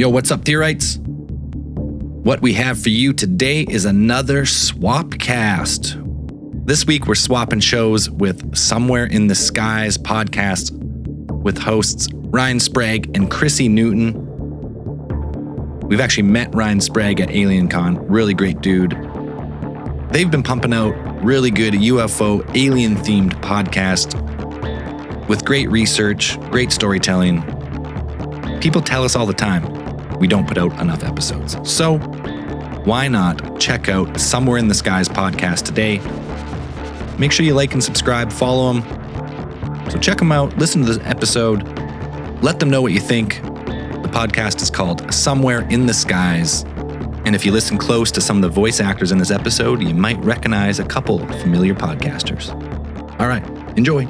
Yo, what's up, theorites? What we have for you today is another swap cast. This week, we're swapping shows with Somewhere in the Skies podcast with hosts Ryan Sprague and Chrissy Newton. We've actually met Ryan Sprague at AlienCon, really great dude. They've been pumping out really good UFO alien themed podcast with great research, great storytelling. People tell us all the time we don't put out enough episodes. So, why not check out Somewhere in the Skies podcast today? Make sure you like and subscribe, follow them. So, check them out, listen to the episode, let them know what you think. The podcast is called Somewhere in the Skies. And if you listen close to some of the voice actors in this episode, you might recognize a couple familiar podcasters. All right, enjoy.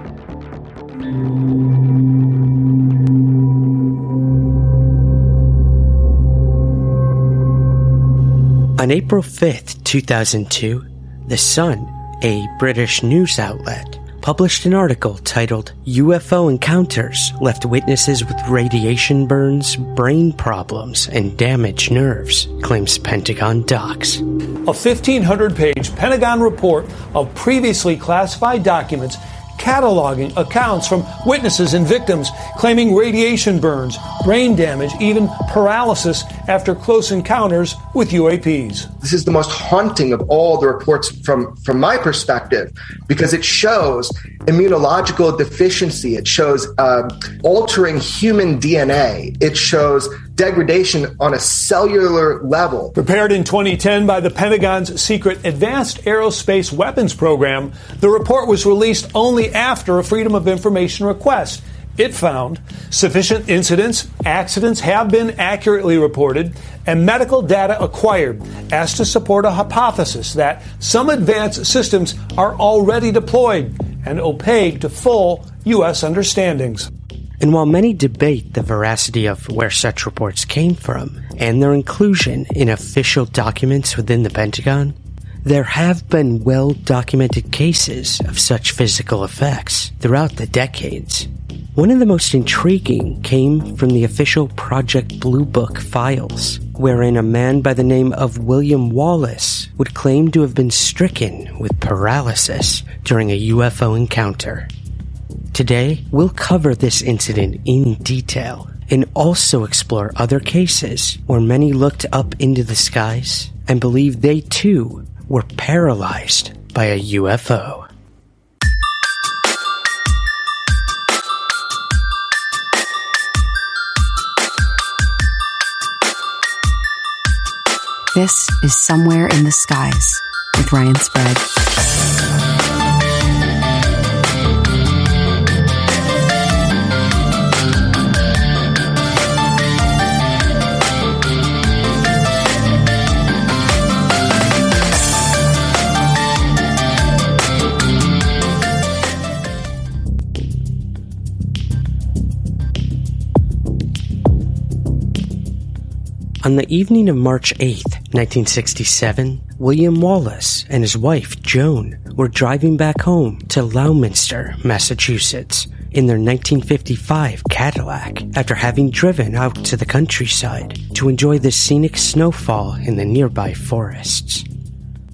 On April 5th, 2002, The Sun, a British news outlet, published an article titled UFO Encounters Left Witnesses with Radiation Burns, Brain Problems, and Damaged Nerves, claims Pentagon docs. A 1,500 page Pentagon report of previously classified documents cataloging accounts from witnesses and victims claiming radiation burns, brain damage, even paralysis after close encounters with UAPs. This is the most haunting of all the reports from, from my perspective because it shows immunological deficiency, it shows uh, altering human DNA, it shows degradation on a cellular level. Prepared in 2010 by the Pentagon's secret Advanced Aerospace Weapons Program, the report was released only after a Freedom of Information request. It found sufficient incidents, accidents have been accurately reported, and medical data acquired as to support a hypothesis that some advanced systems are already deployed and opaque to full U.S. understandings. And while many debate the veracity of where such reports came from and their inclusion in official documents within the Pentagon, there have been well documented cases of such physical effects throughout the decades. One of the most intriguing came from the official Project Blue Book files, wherein a man by the name of William Wallace would claim to have been stricken with paralysis during a UFO encounter. Today, we'll cover this incident in detail and also explore other cases where many looked up into the skies and believed they too were paralyzed by a UFO. This is Somewhere in the Skies with Ryan Sprague. On the evening of March 8, 1967, William Wallace and his wife, Joan, were driving back home to Leominster, Massachusetts, in their 1955 Cadillac after having driven out to the countryside to enjoy the scenic snowfall in the nearby forests.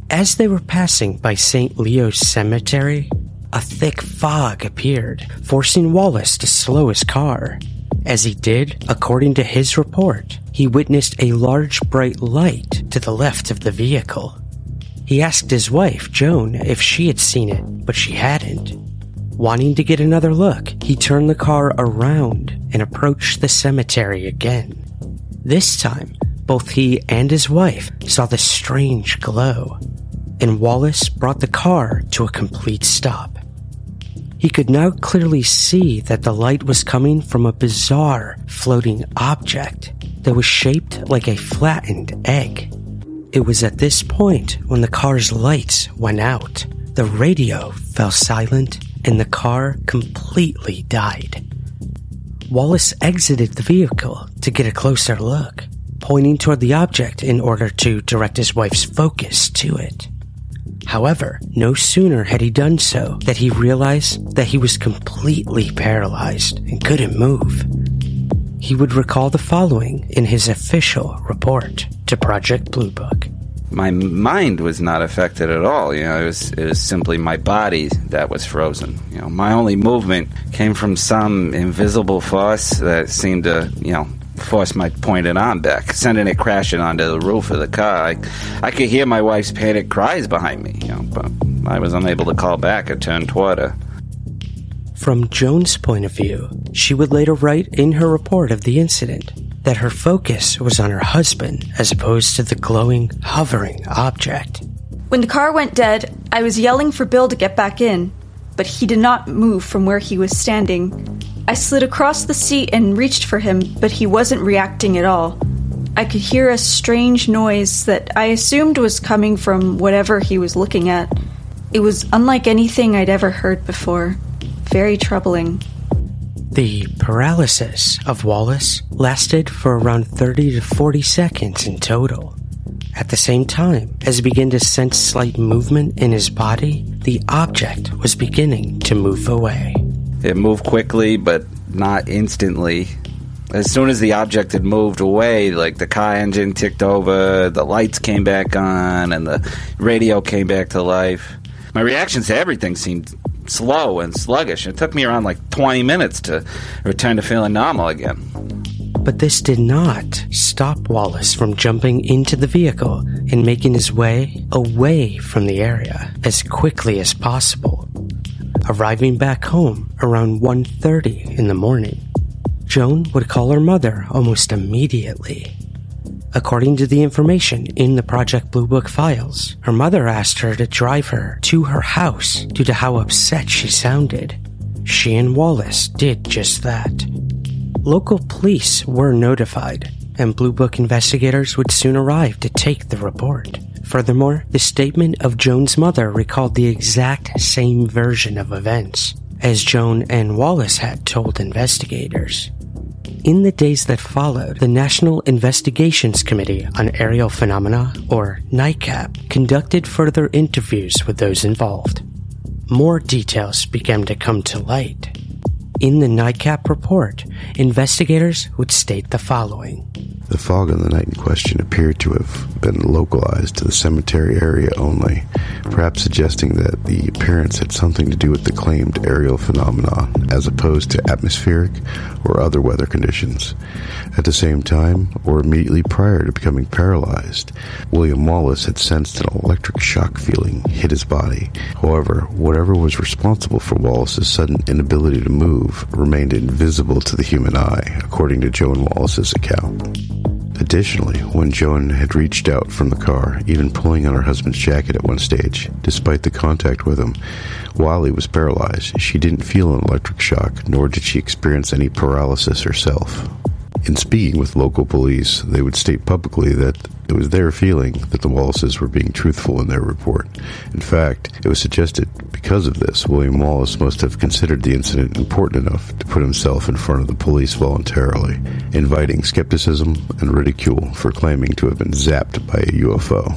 As they were passing by St. Leo's Cemetery, a thick fog appeared, forcing Wallace to slow his car. As he did, according to his report, he witnessed a large bright light to the left of the vehicle. He asked his wife, Joan, if she had seen it, but she hadn't. Wanting to get another look, he turned the car around and approached the cemetery again. This time, both he and his wife saw the strange glow, and Wallace brought the car to a complete stop. He could now clearly see that the light was coming from a bizarre floating object that was shaped like a flattened egg. It was at this point when the car's lights went out, the radio fell silent, and the car completely died. Wallace exited the vehicle to get a closer look, pointing toward the object in order to direct his wife's focus to it. However, no sooner had he done so that he realized that he was completely paralyzed and couldn't move. he would recall the following in his official report to Project Blue Book. My mind was not affected at all. You know, it was it was simply my body that was frozen. You know, my only movement came from some invisible force that seemed to, you know, force my pointed arm back, sending it crashing onto the roof of the car. I, I could hear my wife's panicked cries behind me, you know, but I was unable to call back or turn toward her. From Joan's point of view, she would later write in her report of the incident that her focus was on her husband as opposed to the glowing, hovering object. When the car went dead, I was yelling for Bill to get back in, but he did not move from where he was standing. I slid across the seat and reached for him, but he wasn't reacting at all. I could hear a strange noise that I assumed was coming from whatever he was looking at. It was unlike anything I'd ever heard before. Very troubling. The paralysis of Wallace lasted for around 30 to 40 seconds in total. At the same time, as he began to sense slight movement in his body, the object was beginning to move away. It moved quickly, but not instantly. As soon as the object had moved away, like the car engine ticked over, the lights came back on, and the radio came back to life. My reactions to everything seemed slow and sluggish. It took me around like 20 minutes to return to feeling normal again. But this did not stop Wallace from jumping into the vehicle and making his way away from the area as quickly as possible, arriving back home around 1:30 in the morning. Joan would call her mother almost immediately. According to the information in the Project Blue Book files, her mother asked her to drive her to her house due to how upset she sounded. She and Wallace did just that. Local police were notified, and Blue Book investigators would soon arrive to take the report. Furthermore, the statement of Joan's mother recalled the exact same version of events as Joan and Wallace had told investigators. In the days that followed, the National Investigations Committee on Aerial Phenomena, or NICAP, conducted further interviews with those involved. More details began to come to light. In the NICAP report, investigators would state the following. The fog on the night in question appeared to have been localized to the cemetery area only, perhaps suggesting that the appearance had something to do with the claimed aerial phenomenon as opposed to atmospheric or other weather conditions. At the same time, or immediately prior to becoming paralyzed, William Wallace had sensed an electric shock feeling hit his body. However, whatever was responsible for Wallace's sudden inability to move remained invisible to the human eye, according to Joan Wallace's account. Additionally, when Joan had reached out from the car, even pulling on her husband's jacket at one stage, despite the contact with him, while he was paralyzed, she didn't feel an electric shock, nor did she experience any paralysis herself. In speaking with local police, they would state publicly that it was their feeling that the Wallaces were being truthful in their report. In fact, it was suggested because of this, William Wallace must have considered the incident important enough to put himself in front of the police voluntarily, inviting skepticism and ridicule for claiming to have been zapped by a UFO.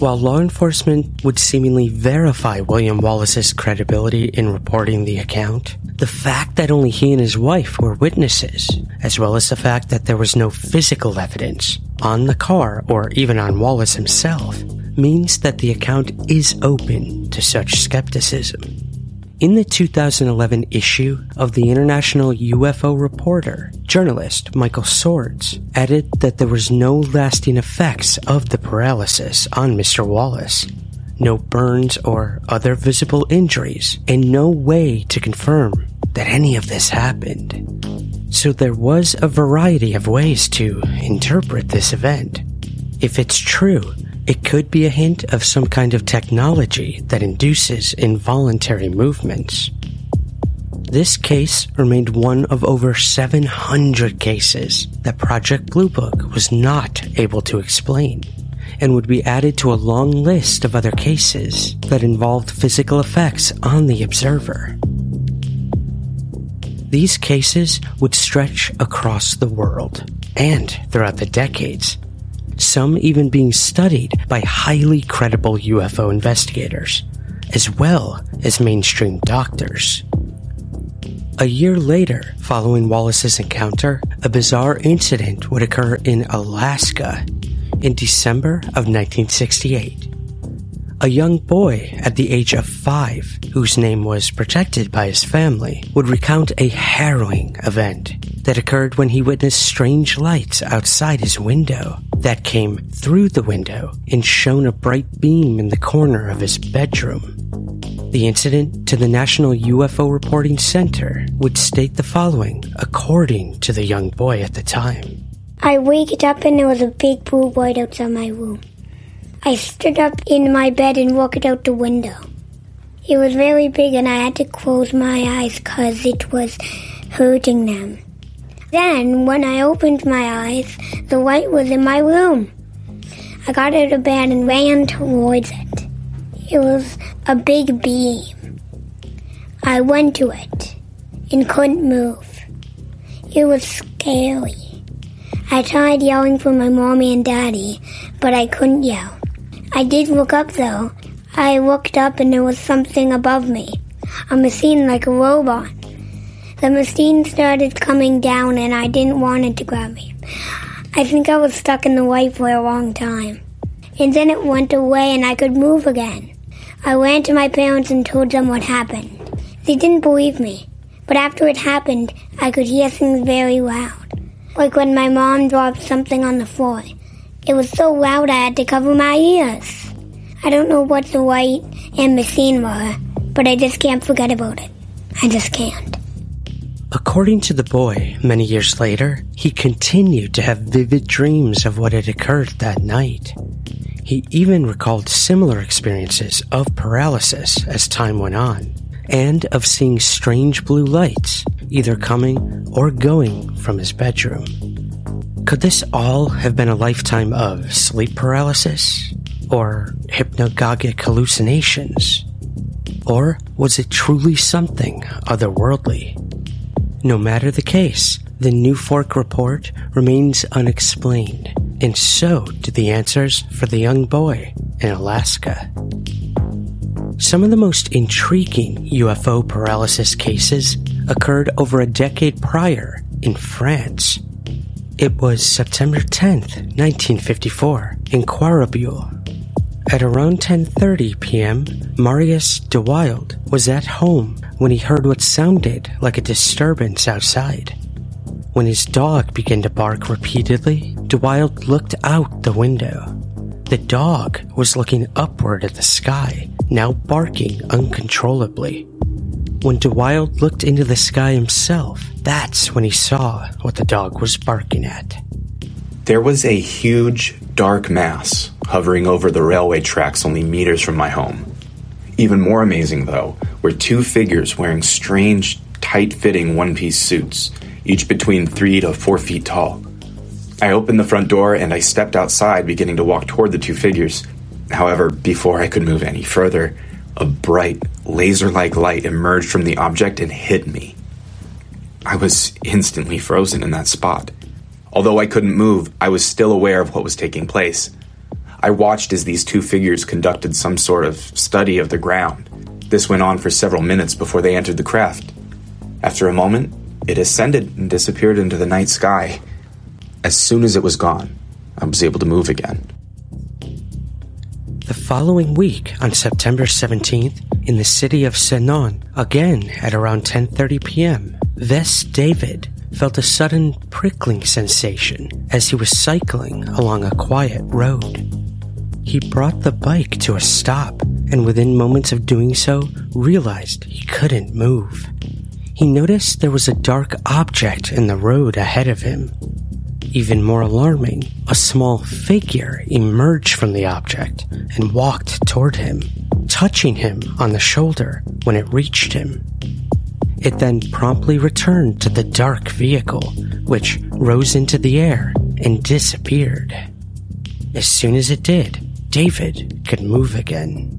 While law enforcement would seemingly verify William Wallace's credibility in reporting the account, the fact that only he and his wife were witnesses, as well as the fact that there was no physical evidence on the car or even on Wallace himself, means that the account is open to such skepticism. In the 2011 issue of the International UFO Reporter, journalist Michael Swords added that there was no lasting effects of the paralysis on Mr. Wallace, no burns or other visible injuries, and no way to confirm that any of this happened. So there was a variety of ways to interpret this event. If it's true, it could be a hint of some kind of technology that induces involuntary movements. This case remained one of over 700 cases that Project Blue Book was not able to explain and would be added to a long list of other cases that involved physical effects on the observer. These cases would stretch across the world and throughout the decades some even being studied by highly credible UFO investigators, as well as mainstream doctors. A year later, following Wallace's encounter, a bizarre incident would occur in Alaska in December of 1968. A young boy at the age of five, whose name was protected by his family, would recount a harrowing event that occurred when he witnessed strange lights outside his window that came through the window and shone a bright beam in the corner of his bedroom. The incident to the National UFO Reporting Center would state the following, according to the young boy at the time. I waked up and there was a big blue light outside my room. I stood up in my bed and looked out the window. It was very big and I had to close my eyes because it was hurting them. Then, when I opened my eyes, the light was in my room. I got out of bed and ran towards it. It was a big beam. I went to it and couldn't move. It was scary. I tried yelling for my mommy and daddy, but I couldn't yell. I did look up though. I looked up and there was something above me. A machine like a robot. The machine started coming down and I didn't want it to grab me. I think I was stuck in the light for a long time. And then it went away and I could move again. I ran to my parents and told them what happened. They didn't believe me, but after it happened, I could hear things very loud. Like when my mom dropped something on the floor. It was so loud I had to cover my ears. I don't know what the light and machine were, but I just can't forget about it. I just can't. According to the boy, many years later, he continued to have vivid dreams of what had occurred that night. He even recalled similar experiences of paralysis as time went on, and of seeing strange blue lights either coming or going from his bedroom. Could this all have been a lifetime of sleep paralysis? Or hypnagogic hallucinations? Or was it truly something otherworldly? No matter the case, the NUFORC report remains unexplained, and so do the answers for the young boy in Alaska. Some of the most intriguing UFO paralysis cases occurred over a decade prior in France. It was September 10th, 1954, in Quarouble. At around 10:30 p.m., Marius de Wilde was at home when he heard what sounded like a disturbance outside. When his dog began to bark repeatedly, de Wilde looked out the window. The dog was looking upward at the sky, now barking uncontrollably. When de Wilde looked into the sky himself, that's when he saw what the dog was barking at. There was a huge, dark mass hovering over the railway tracks only meters from my home. Even more amazing, though, were two figures wearing strange, tight fitting one piece suits, each between three to four feet tall. I opened the front door and I stepped outside, beginning to walk toward the two figures. However, before I could move any further, a bright, laser like light emerged from the object and hit me. I was instantly frozen in that spot. Although I couldn't move, I was still aware of what was taking place. I watched as these two figures conducted some sort of study of the ground. This went on for several minutes before they entered the craft. After a moment, it ascended and disappeared into the night sky. As soon as it was gone, I was able to move again. The following week, on September 17th, in the city of Cenon, again at around 10:30 p.m., Yves David felt a sudden prickling sensation as he was cycling along a quiet road. He brought the bike to a stop and within moments of doing so realized he couldn't move. He noticed there was a dark object in the road ahead of him. Even more alarming, a small figure emerged from the object and walked toward him, touching him on the shoulder when it reached him. It then promptly returned to the dark vehicle, which rose into the air and disappeared. As soon as it did, David could move again.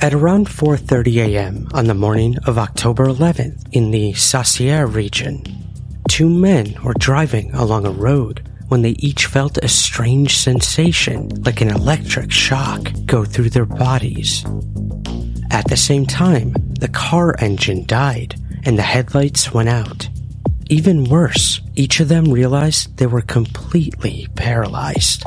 At around 4:30 a.m. on the morning of October 11th in the Saucier region, two men were driving along a road when they each felt a strange sensation like an electric shock go through their bodies. At the same time, the car engine died, and the headlights went out. Even worse, each of them realized they were completely paralyzed.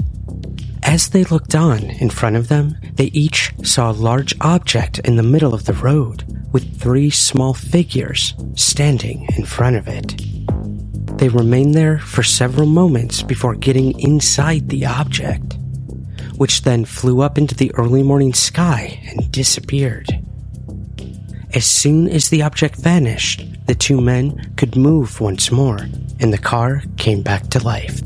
As they looked on in front of them, they each saw a large object in the middle of the road with three small figures standing in front of it. They remained there for several moments before getting inside the object, which then flew up into the early morning sky and disappeared. As soon as the object vanished, the two men could move once more, and the car came back to life.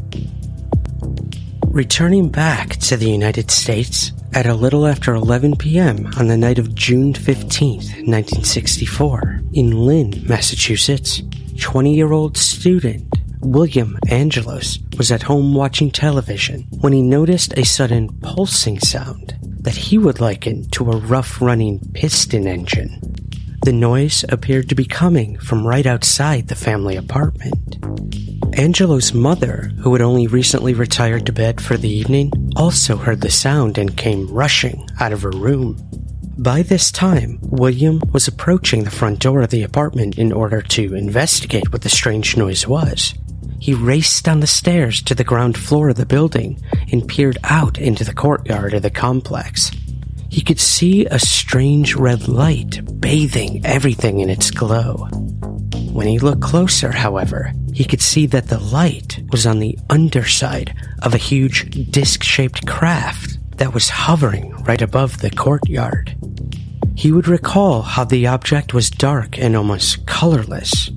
Returning back to the United States at a little after 11 p.m. on the night of June 15, 1964, in Lynn, Massachusetts, 20 year old student William Angelos was at home watching television when he noticed a sudden pulsing sound that he would liken to a rough running piston engine. The noise appeared to be coming from right outside the family apartment. Angelo's mother, who had only recently retired to bed for the evening, also heard the sound and came rushing out of her room. By this time, William was approaching the front door of the apartment in order to investigate what the strange noise was. He raced down the stairs to the ground floor of the building and peered out into the courtyard of the complex. He could see a strange red light bathing everything in its glow. When he looked closer, however, he could see that the light was on the underside of a huge disc shaped craft that was hovering right above the courtyard. He would recall how the object was dark and almost colorless.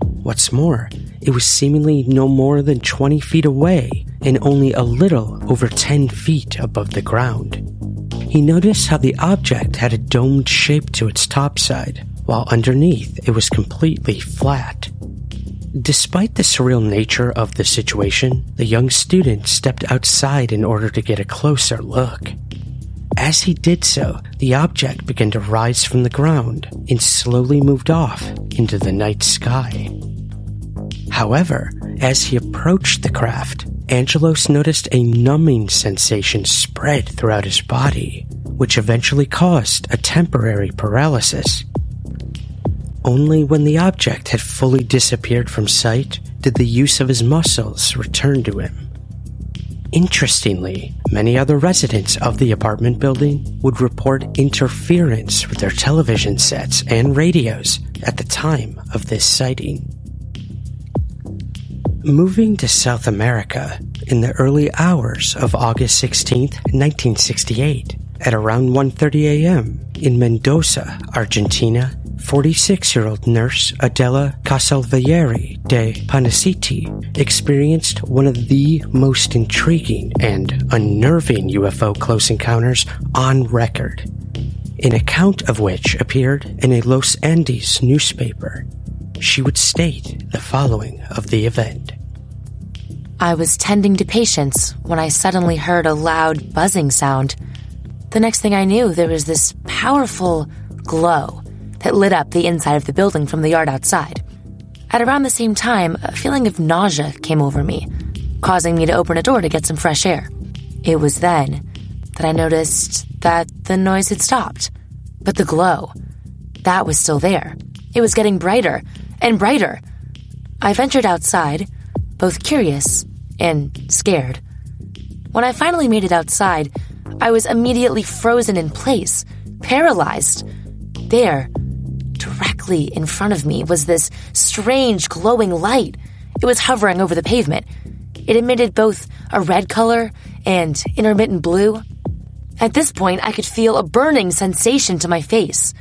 What's more, it was seemingly no more than 20 feet away and only a little over 10 feet above the ground. He noticed how the object had a domed shape to its topside, while underneath it was completely flat. Despite the surreal nature of the situation, the young student stepped outside in order to get a closer look. As he did so, the object began to rise from the ground and slowly moved off into the night sky. However, as he approached the craft, Angelos noticed a numbing sensation spread throughout his body, which eventually caused a temporary paralysis. Only when the object had fully disappeared from sight did the use of his muscles return to him. Interestingly, many other residents of the apartment building would report interference with their television sets and radios at the time of this sighting. Moving to South America in the early hours of August 16, 1968, at around 1:30 a.m. in Mendoza, Argentina, 46-year-old nurse Adela Casalvieri de Panaciti experienced one of the most intriguing and unnerving UFO close encounters on record. An account of which appeared in a Los Andes newspaper. She would state the following of the event. I was tending to patients when I suddenly heard a loud buzzing sound. The next thing I knew, there was this powerful glow that lit up the inside of the building from the yard outside. At around the same time, a feeling of nausea came over me, causing me to open a door to get some fresh air. It was then that I noticed that the noise had stopped, but the glow, that was still there. It was getting brighter and brighter. I ventured outside both curious and scared. When I finally made it outside, I was immediately frozen in place, paralyzed. There, directly in front of me, was this strange glowing light. It was hovering over the pavement. It emitted both a red color and intermittent blue. At this point, I could feel a burning sensation to my face.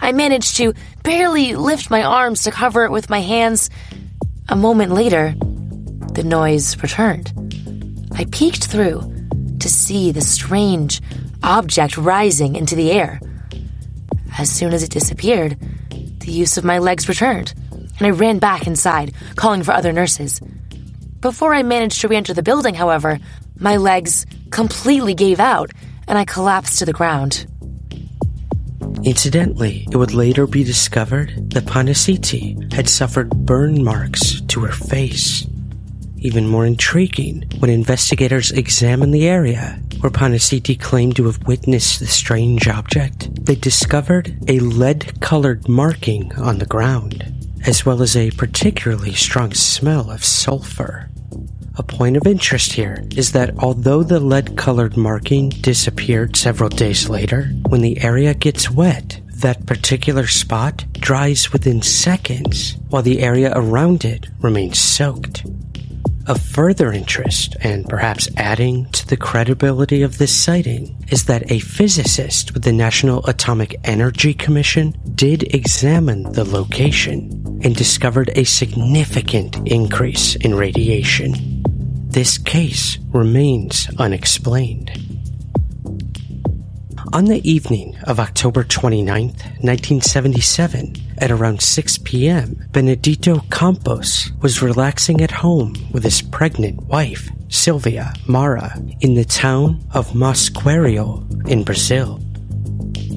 I managed to barely lift my arms to cover it with my hands. A moment later, the noise returned. I peeked through to see the strange object rising into the air. As soon as it disappeared, the use of my legs returned, and I ran back inside, calling for other nurses. Before I managed to re enter the building, however, my legs completely gave out, and I collapsed to the ground. Incidentally, it would later be discovered that Panaciti had suffered burn marks to her face. Even more intriguing, when investigators examined the area where Panaciti claimed to have witnessed the strange object, they discovered a lead colored marking on the ground. as well as a particularly strong smell of sulfur. A point of interest here is that although the lead colored marking disappeared several days later, when the area gets wet, that particular spot dries within seconds, while the area around it remains soaked. Of further interest, and perhaps adding to the credibility of this sighting, is that a physicist with the National Atomic Energy Commission did examine the location and discovered a significant increase in radiation. This case remains unexplained. On the evening of October 29, 1977, at around 6 p.m., Benedito Campos was relaxing at home with his pregnant wife, Sylvia Mara, in the town of Mosqueiro in Brazil.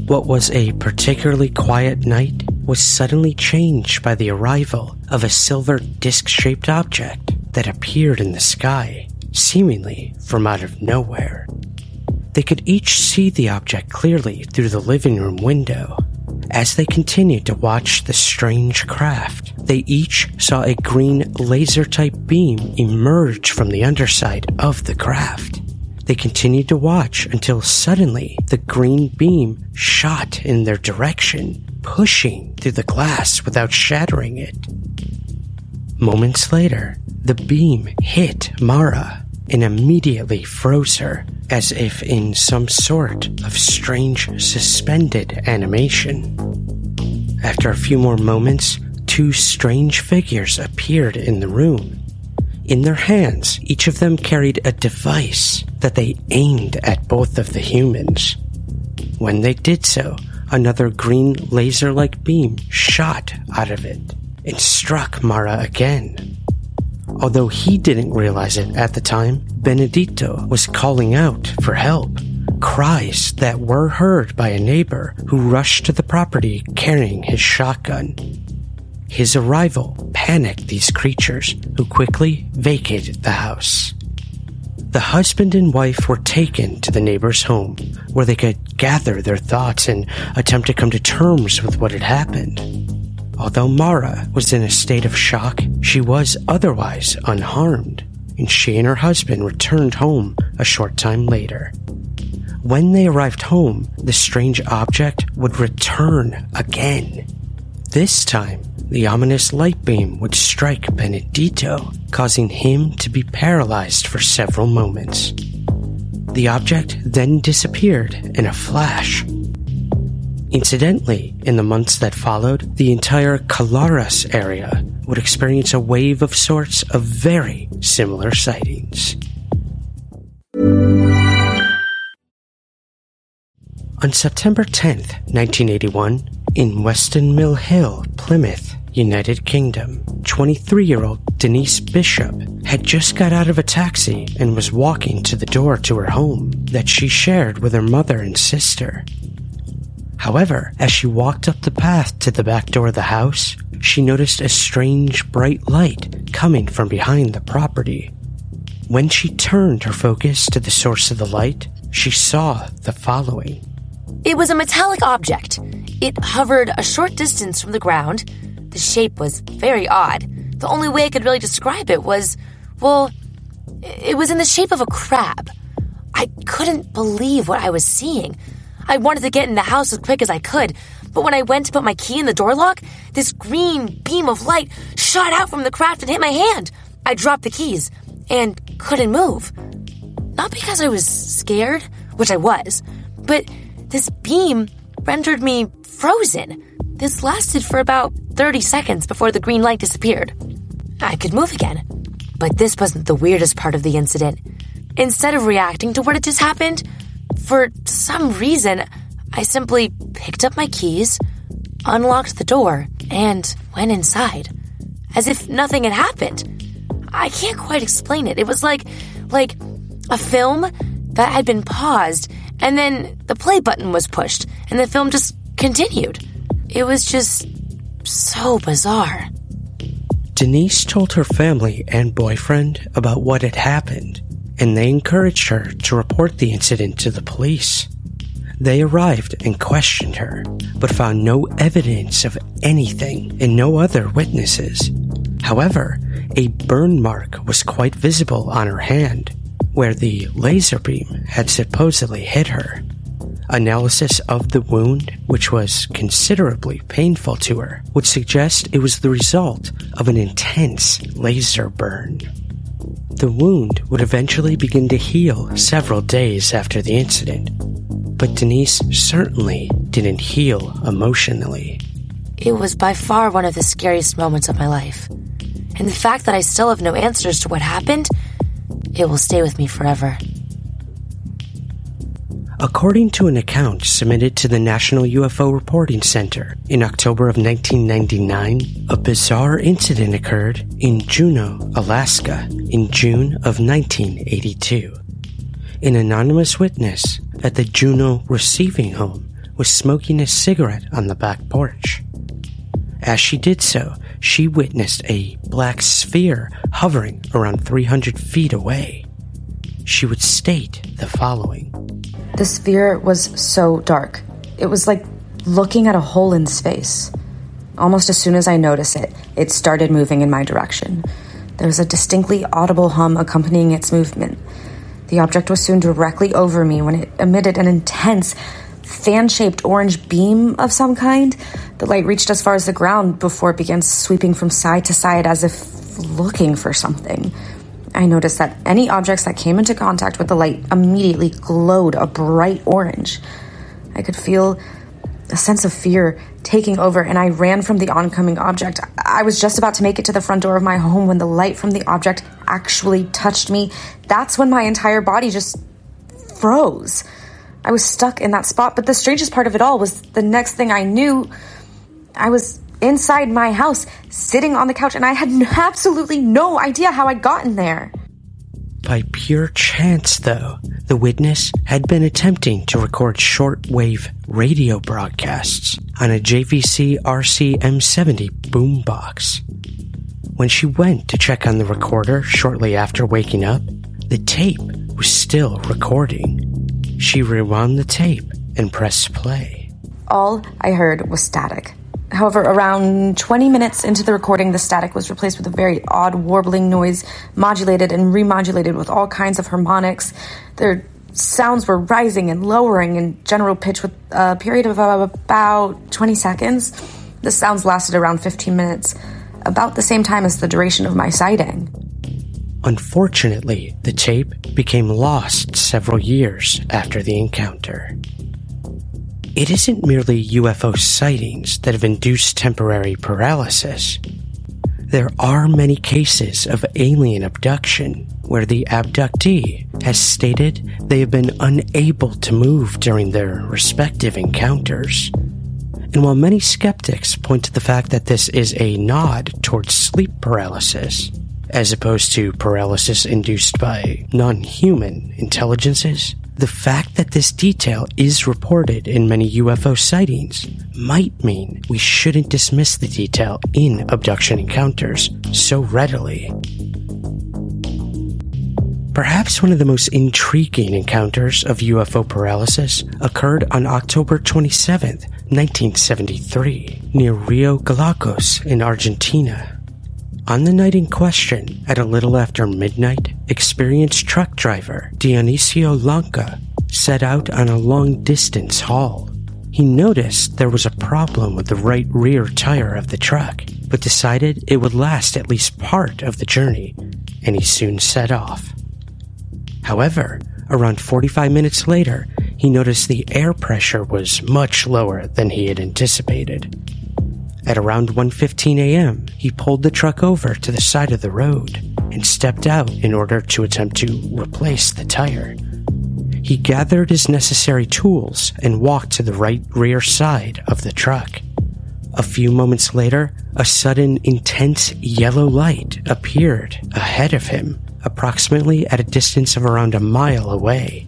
What was a particularly quiet night was suddenly changed by the arrival of a silver disc shaped object that appeared in the sky, seemingly from out of nowhere. They could each see the object clearly through the living room window. As they continued to watch the strange craft, they each saw a green laser type beam emerge from the underside of the craft. They continued to watch until suddenly the green beam shot in their direction, pushing through the glass without shattering it. Moments later, the beam hit Mara and immediately froze her as if in some sort of strange suspended animation. After a few more moments, two strange figures appeared in the room. In their hands, each of them carried a device that they aimed at both of the humans. When they did so, another green laser like beam shot out of it and struck Mara again. Although he didn't realize it at the time, Benedito was calling out for help. Cries that were heard by a neighbor who rushed to the property carrying his shotgun. His arrival panicked these creatures, who quickly vacated the house. The husband and wife were taken to the neighbor's home, where they could gather their thoughts and attempt to come to terms with what had happened. Although Mara was in a state of shock, she was otherwise unharmed, and she and her husband returned home a short time later. When they arrived home, the strange object would return again. This time, the ominous light beam would strike Benedito, causing him to be paralyzed for several moments. The object then disappeared in a flash, Incidentally, in the months that followed, the entire Colares area would experience a wave of sorts of very similar sightings. On September 10th, 1981, in Weston Mill Hill, Plymouth, United Kingdom, 23 year old Denise Bishop had just got out of a taxi and was walking to the door to her home that she shared with her mother and sister. However, as she walked up the path to the back door of the house, she noticed a strange bright light coming from behind the property. When she turned her focus to the source of the light, she saw the following. It was a metallic object. It hovered a short distance from the ground. The shape was very odd. The only way I could really describe it was, well, it was in the shape of a crab. I couldn't believe what I was seeing. I wanted to get in the house as quick as I could, but when I went to put my key in the door lock, this green beam of light shot out from the craft and hit my hand. I dropped the keys and couldn't move. Not because I was scared, which I was, but this beam rendered me frozen. This lasted for about 30 seconds before the green light disappeared. I could move again. But this wasn't the weirdest part of the incident. Instead of reacting to what had just happened, for some reason, I simply picked up my keys, unlocked the door, and went inside. As if nothing had happened. I can't quite explain it. It was like like a film that had been paused and then the play button was pushed and the film just continued. It was just so bizarre. Denise told her family and boyfriend about what had happened and they encouraged her to report the incident to the police. They arrived and questioned her, but found no evidence of anything and no other witnesses. However, a burn mark was quite visible on her hand, where the laser beam had supposedly hit her. Analysis of the wound, which was considerably painful to her, would suggest it was the result of an intense laser burn. The wound would eventually begin to heal several days after the incident, but Denise certainly didn't heal emotionally. It was by far one of the scariest moments of my life. And the fact that I still have no answers to what happened, it will stay with me forever. According to an account submitted to the National UFO Reporting Center in October of 1999, a bizarre incident occurred in Juneau, Alaska in June of 1982. An anonymous witness at the Juneau receiving home was smoking a cigarette on the back porch. As she did so, she witnessed a black sphere hovering around 300 feet away. She would state the following The sphere was so dark. It was like looking at a hole in space. Almost as soon as I noticed it, it started moving in my direction. There was a distinctly audible hum accompanying its movement. The object was soon directly over me when it emitted an intense, fan shaped orange beam of some kind. The light reached as far as the ground before it began sweeping from side to side as if looking for something. I noticed that any objects that came into contact with the light immediately glowed a bright orange. I could feel a sense of fear taking over, and I ran from the oncoming object. I was just about to make it to the front door of my home when the light from the object actually touched me. That's when my entire body just froze. I was stuck in that spot, but the strangest part of it all was the next thing I knew, I was inside my house, sitting on the couch, and I had absolutely no idea how I'd gotten there. By pure chance, though, the witness had been attempting to record shortwave radio broadcasts on a JVC RC M70 boombox. When she went to check on the recorder shortly after waking up, the tape was still recording. She rewound the tape and pressed play. All I heard was static. However, around 20 minutes into the recording, the static was replaced with a very odd warbling noise, modulated and remodulated with all kinds of harmonics. Their sounds were rising and lowering in general pitch with a period of about 20 seconds. The sounds lasted around 15 minutes, about the same time as the duration of my sighting. Unfortunately, the tape became lost several years after the encounter. It isn't merely UFO sightings that have induced temporary paralysis. There are many cases of alien abduction where the abductee has stated they have been unable to move during their respective encounters. And while many skeptics point to the fact that this is a nod towards sleep paralysis, as opposed to paralysis induced by non human intelligences, the fact that this detail is reported in many UFO sightings might mean we shouldn't dismiss the detail in abduction encounters so readily. Perhaps one of the most intriguing encounters of UFO paralysis occurred on October 27, 1973, near Rio Gallegos in Argentina. On the night in question, at a little after midnight, experienced truck driver Dionisio Llanca set out on a long distance haul. He noticed there was a problem with the right rear tire of the truck, but decided it would last at least part of the journey, and he soon set off. However, around 45 minutes later, he noticed the air pressure was much lower than he had anticipated. At around 1:15 a.m., he pulled the truck over to the side of the road and stepped out in order to attempt to replace the tire. He gathered his necessary tools and walked to the right rear side of the truck. A few moments later, a sudden intense yellow light appeared ahead of him, approximately at a distance of around a mile away.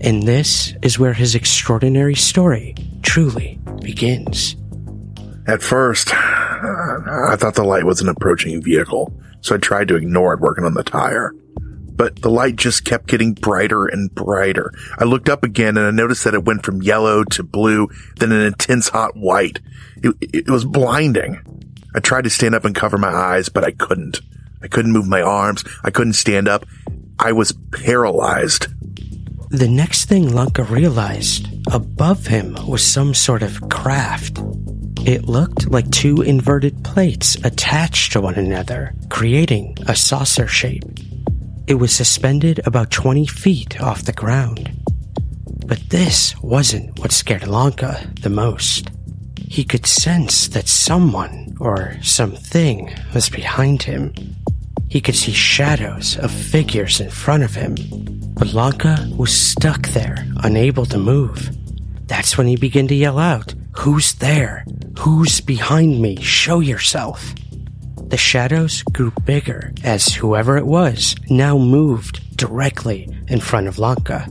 And this is where his extraordinary story truly begins. At first, I thought the light was an approaching vehicle, so I tried to ignore it working on the tire. but the light just kept getting brighter and brighter. I looked up again and I noticed that it went from yellow to blue, then an intense hot white. It, it was blinding. I tried to stand up and cover my eyes, but I couldn't. I couldn't move my arms. I couldn't stand up. I was paralyzed. The next thing Llanca realized, above him was some sort of craft. It looked like two inverted plates attached to one another, creating a saucer shape. It was suspended about 20 feet off the ground. But this wasn't what scared Llanca the most. He could sense that someone or something was behind him. He could see shadows of figures in front of him, but Llanca was stuck there, unable to move. That's when he began to yell out, Who's there? Who's behind me? Show yourself. The shadows grew bigger as whoever it was now moved directly in front of Llanca.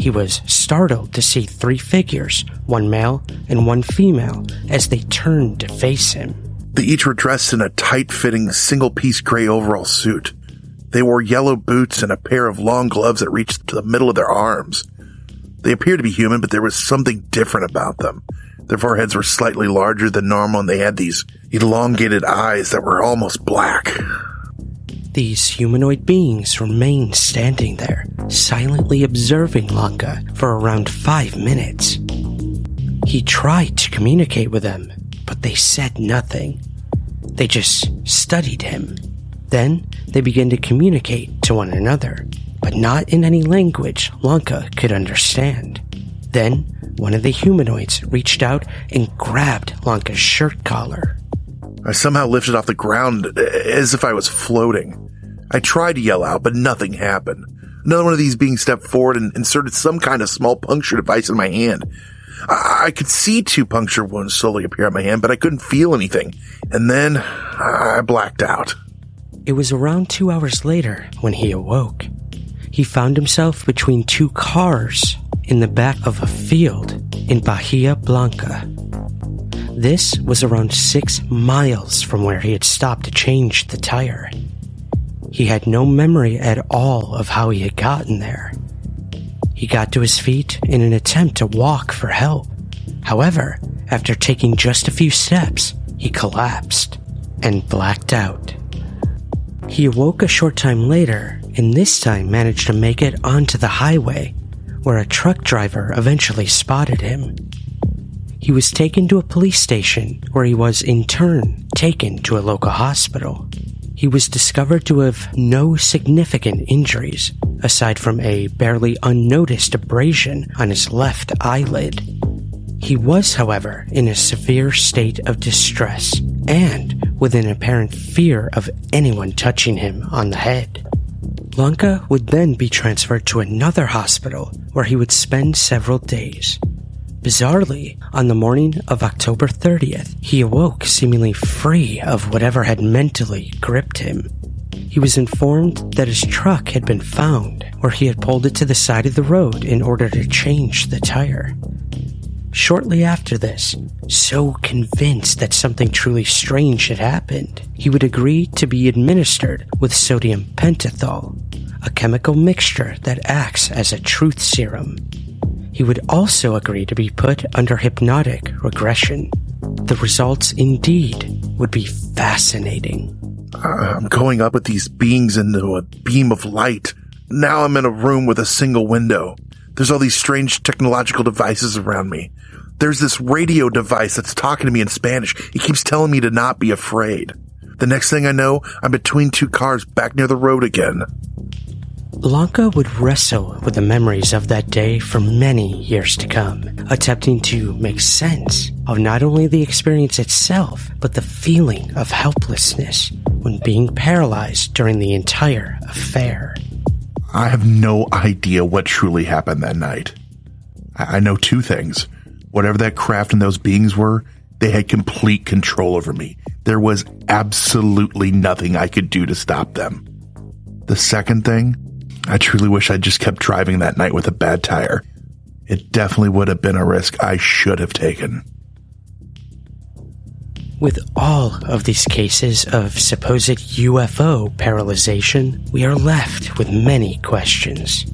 He was startled to see three figures, one male and one female, as they turned to face him. They each were dressed in a tight fitting single piece gray overall suit. They wore yellow boots and a pair of long gloves that reached to the middle of their arms. They appeared to be human, but there was something different about them. Their foreheads were slightly larger than normal and they had these elongated eyes that were almost black. These humanoid beings remained standing there, silently observing Llanca for around five minutes. He tried to communicate with them, but they said nothing. They just studied him. Then they began to communicate to one another, but not in any language Llanca could understand. Then one of the humanoids reached out and grabbed Llanca's shirt collar. I somehow lifted off the ground uh, as if I was floating. I tried to yell out, but nothing happened. Another one of these beings stepped forward and inserted some kind of small puncture device in my hand. I, I could see two puncture wounds slowly appear on my hand, but I couldn't feel anything. And then I blacked out. It was around two hours later when he awoke. He found himself between two cars in the back of a field in Bahia Blanca. This was around six miles from where he had stopped to change the tire. He had no memory at all of how he had gotten there. He got to his feet in an attempt to walk for help. However, after taking just a few steps, he collapsed and blacked out. He awoke a short time later and this time managed to make it onto the highway, where a truck driver eventually spotted him. He was taken to a police station where he was in turn taken to a local hospital he was discovered to have no significant injuries, aside from a barely unnoticed abrasion on his left eyelid. He was, however, in a severe state of distress and with an apparent fear of anyone touching him on the head. Llanca would then be transferred to another hospital where he would spend several days. Bizarrely, on the morning of October 30th, he awoke seemingly free of whatever had mentally gripped him. He was informed that his truck had been found, where he had pulled it to the side of the road in order to change the tire. Shortly after this, so convinced that something truly strange had happened, he would agree to be administered with sodium pentothal, a chemical mixture that acts as a truth serum. He would also agree to be put under hypnotic regression. The results indeed would be fascinating. Uh, I'm going up with these beings into a beam of light. Now I'm in a room with a single window. There's all these strange technological devices around me. There's this radio device that's talking to me in Spanish. It keeps telling me to not be afraid. The next thing I know, I'm between two cars back near the road again. Llanca would wrestle with the memories of that day for many years to come, attempting to make sense of not only the experience itself, but the feeling of helplessness when being paralyzed during the entire affair. I have no idea what truly happened that night. I know two things. Whatever that craft and those beings were, they had complete control over me. There was absolutely nothing I could do to stop them. The second thing, I truly wish I'd just kept driving that night with a bad tire. It definitely would have been a risk I should have taken. With all of these cases of supposed UFO paralyzation, we are left with many questions.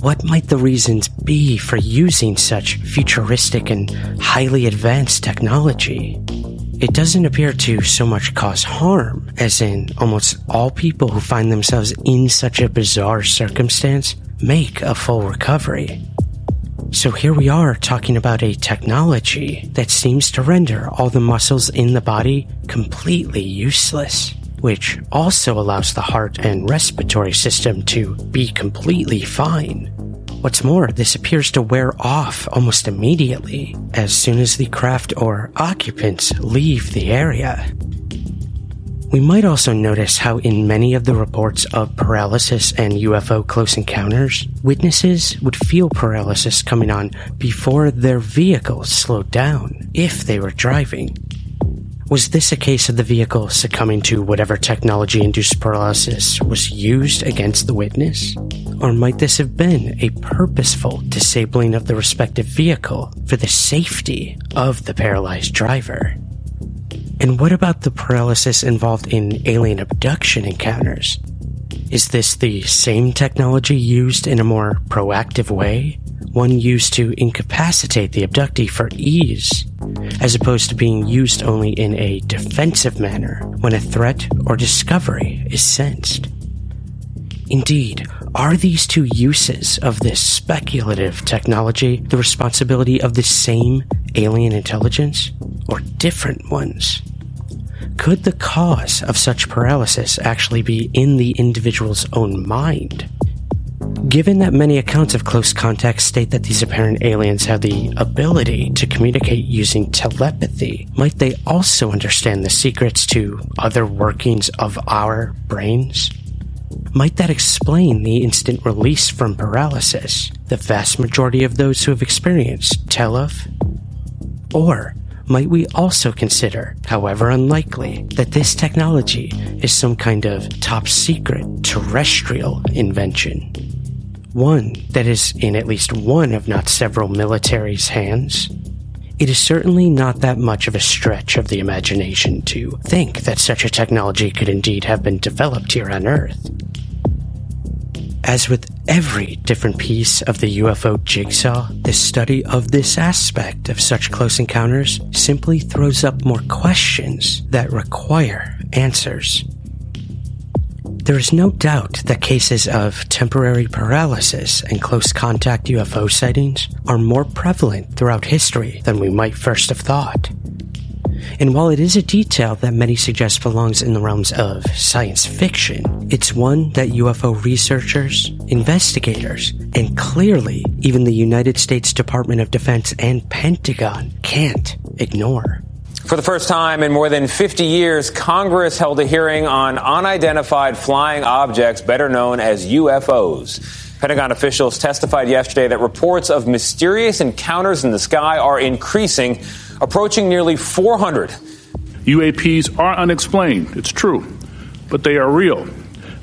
What might the reasons be for using such futuristic and highly advanced technology? It doesn't appear to so much cause harm, as in almost all people who find themselves in such a bizarre circumstance make a full recovery. So here we are talking about a technology that seems to render all the muscles in the body completely useless, which also allows the heart and respiratory system to be completely fine. What's more, this appears to wear off almost immediately as soon as the craft or occupants leave the area. We might also notice how, in many of the reports of paralysis and UFO close encounters, witnesses would feel paralysis coming on before their vehicle slowed down if they were driving. Was this a case of the vehicle succumbing to whatever technology induced paralysis was used against the witness? Or might this have been a purposeful disabling of the respective vehicle for the safety of the paralyzed driver? And what about the paralysis involved in alien abduction encounters? Is this the same technology used in a more proactive way? One used to incapacitate the abductee for ease, as opposed to being used only in a defensive manner when a threat or discovery is sensed. Indeed, are these two uses of this speculative technology the responsibility of the same alien intelligence or different ones? Could the cause of such paralysis actually be in the individual's own mind? Given that many accounts of close contact state that these apparent aliens have the ability to communicate using telepathy, might they also understand the secrets to other workings of our brains? Might that explain the instant release from paralysis the vast majority of those who have experienced tell of? Or might we also consider, however unlikely, that this technology is some kind of top secret terrestrial invention? One that is in at least one, if not several, militaries' hands? It is certainly not that much of a stretch of the imagination to think that such a technology could indeed have been developed here on Earth. As with every different piece of the UFO jigsaw, the study of this aspect of such close encounters simply throws up more questions that require answers. There is no doubt that cases of temporary paralysis and close contact UFO sightings are more prevalent throughout history than we might first have thought. And while it is a detail that many suggest belongs in the realms of science fiction, it's one that UFO researchers, investigators, and clearly even the United States Department of Defense and Pentagon can't ignore. For the first time in more than 50 years, Congress held a hearing on unidentified flying objects, better known as UFOs. Pentagon officials testified yesterday that reports of mysterious encounters in the sky are increasing approaching nearly 400. UAPs are unexplained, it's true, but they are real.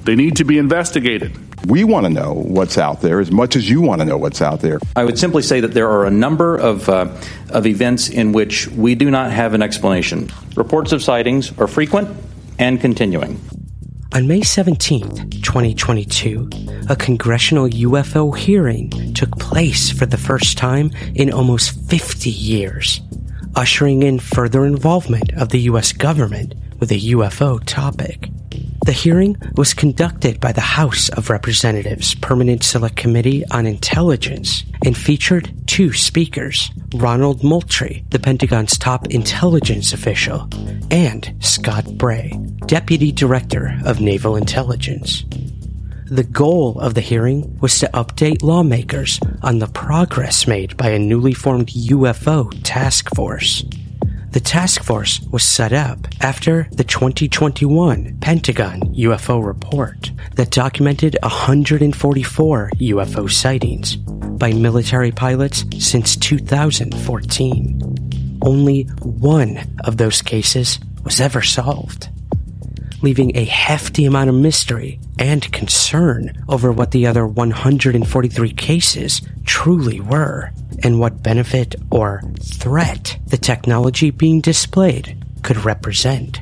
They need to be investigated. We want to know what's out there as much as you want to know what's out there. I would simply say that there are a number of, uh, of events in which we do not have an explanation. Reports of sightings are frequent and continuing. On May 17, 2022, a congressional UFO hearing took place for the first time in almost 50 years ushering in further involvement of the U.S. government with a UFO topic. The hearing was conducted by the House of Representatives Permanent Select Committee on Intelligence and featured two speakers, Ronald Moultrie, the Pentagon's top intelligence official, and Scott Bray, Deputy Director of Naval Intelligence. The goal of the hearing was to update lawmakers on the progress made by a newly formed UFO task force. The task force was set up after the 2021 Pentagon UFO report that documented 144 UFO sightings by military pilots since 2014. Only one of those cases was ever solved leaving a hefty amount of mystery and concern over what the other 143 cases truly were and what benefit or threat the technology being displayed could represent.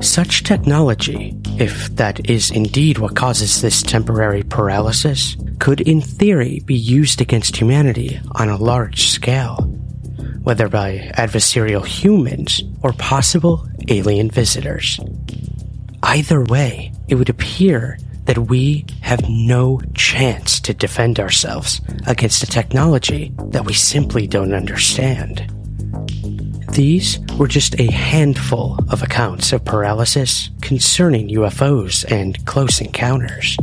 Such technology, if that is indeed what causes this temporary paralysis, could in theory be used against humanity on a large scale, whether by adversarial humans or possible alien visitors. Either way, it would appear that we have no chance to defend ourselves against a technology that we simply don't understand. These were just a handful of accounts of paralysis concerning UFOs and close encounters.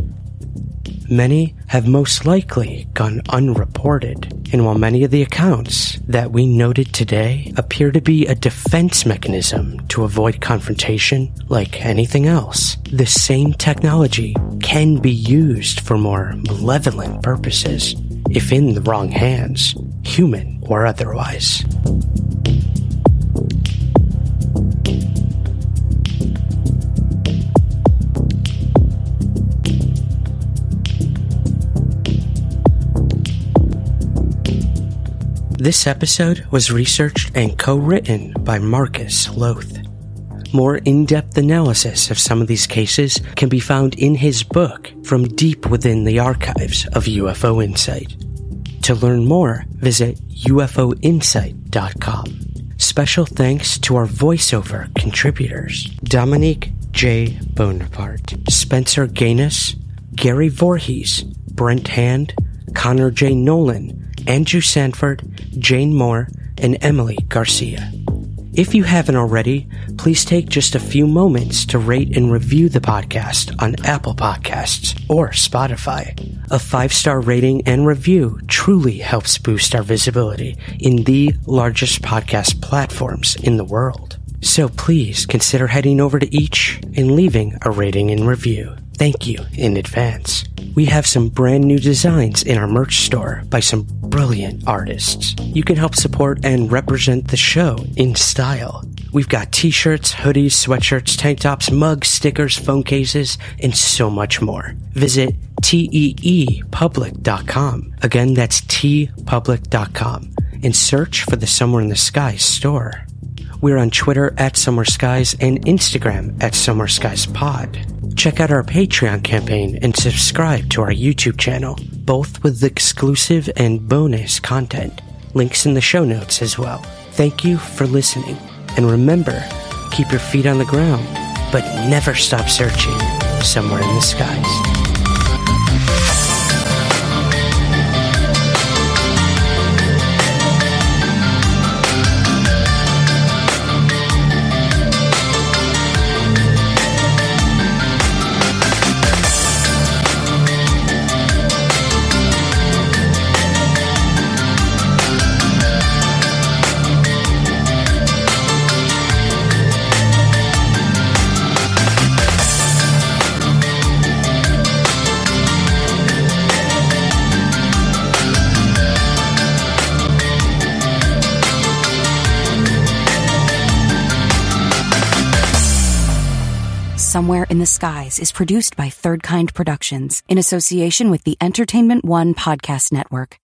Many have most likely gone unreported, and while many of the accounts that we noted today appear to be a defense mechanism to avoid confrontation like anything else, the same technology can be used for more malevolent purposes if in the wrong hands, human or otherwise. This episode was researched and co written by Marcus Lowth. More in depth analysis of some of these cases can be found in his book, From Deep Within the Archives of UFO Insight. To learn more, visit UFOinsight.com. Special thanks to our voiceover contributors Dominique J. Bonaparte, Spencer Gaines, Gary Voorhees, Brent Hand, Connor J. Nolan, Andrew Sanford, Jane Moore, and Emily Garcia. If you haven't already, please take just a few moments to rate and review the podcast on Apple Podcasts or Spotify. A five star rating and review truly helps boost our visibility in the largest podcast platforms in the world. So please consider heading over to each and leaving a rating and review. Thank you in advance. We have some brand new designs in our merch store by some brilliant artists. You can help support and represent the show in style. We've got t-shirts, hoodies, sweatshirts, tank tops, mugs, stickers, phone cases, and so much more. Visit teepublic.com. Again, that's teepublic.com and search for the Somewhere in the Sky store. We're on Twitter at Somewhere Skies and Instagram at Somewhere Skies Pod. Check out our Patreon campaign and subscribe to our YouTube channel, both with exclusive and bonus content. Links in the show notes as well. Thank you for listening. And remember, keep your feet on the ground, but never stop searching somewhere in the skies. Somewhere in the Skies is produced by Third Kind Productions in association with the Entertainment One Podcast Network.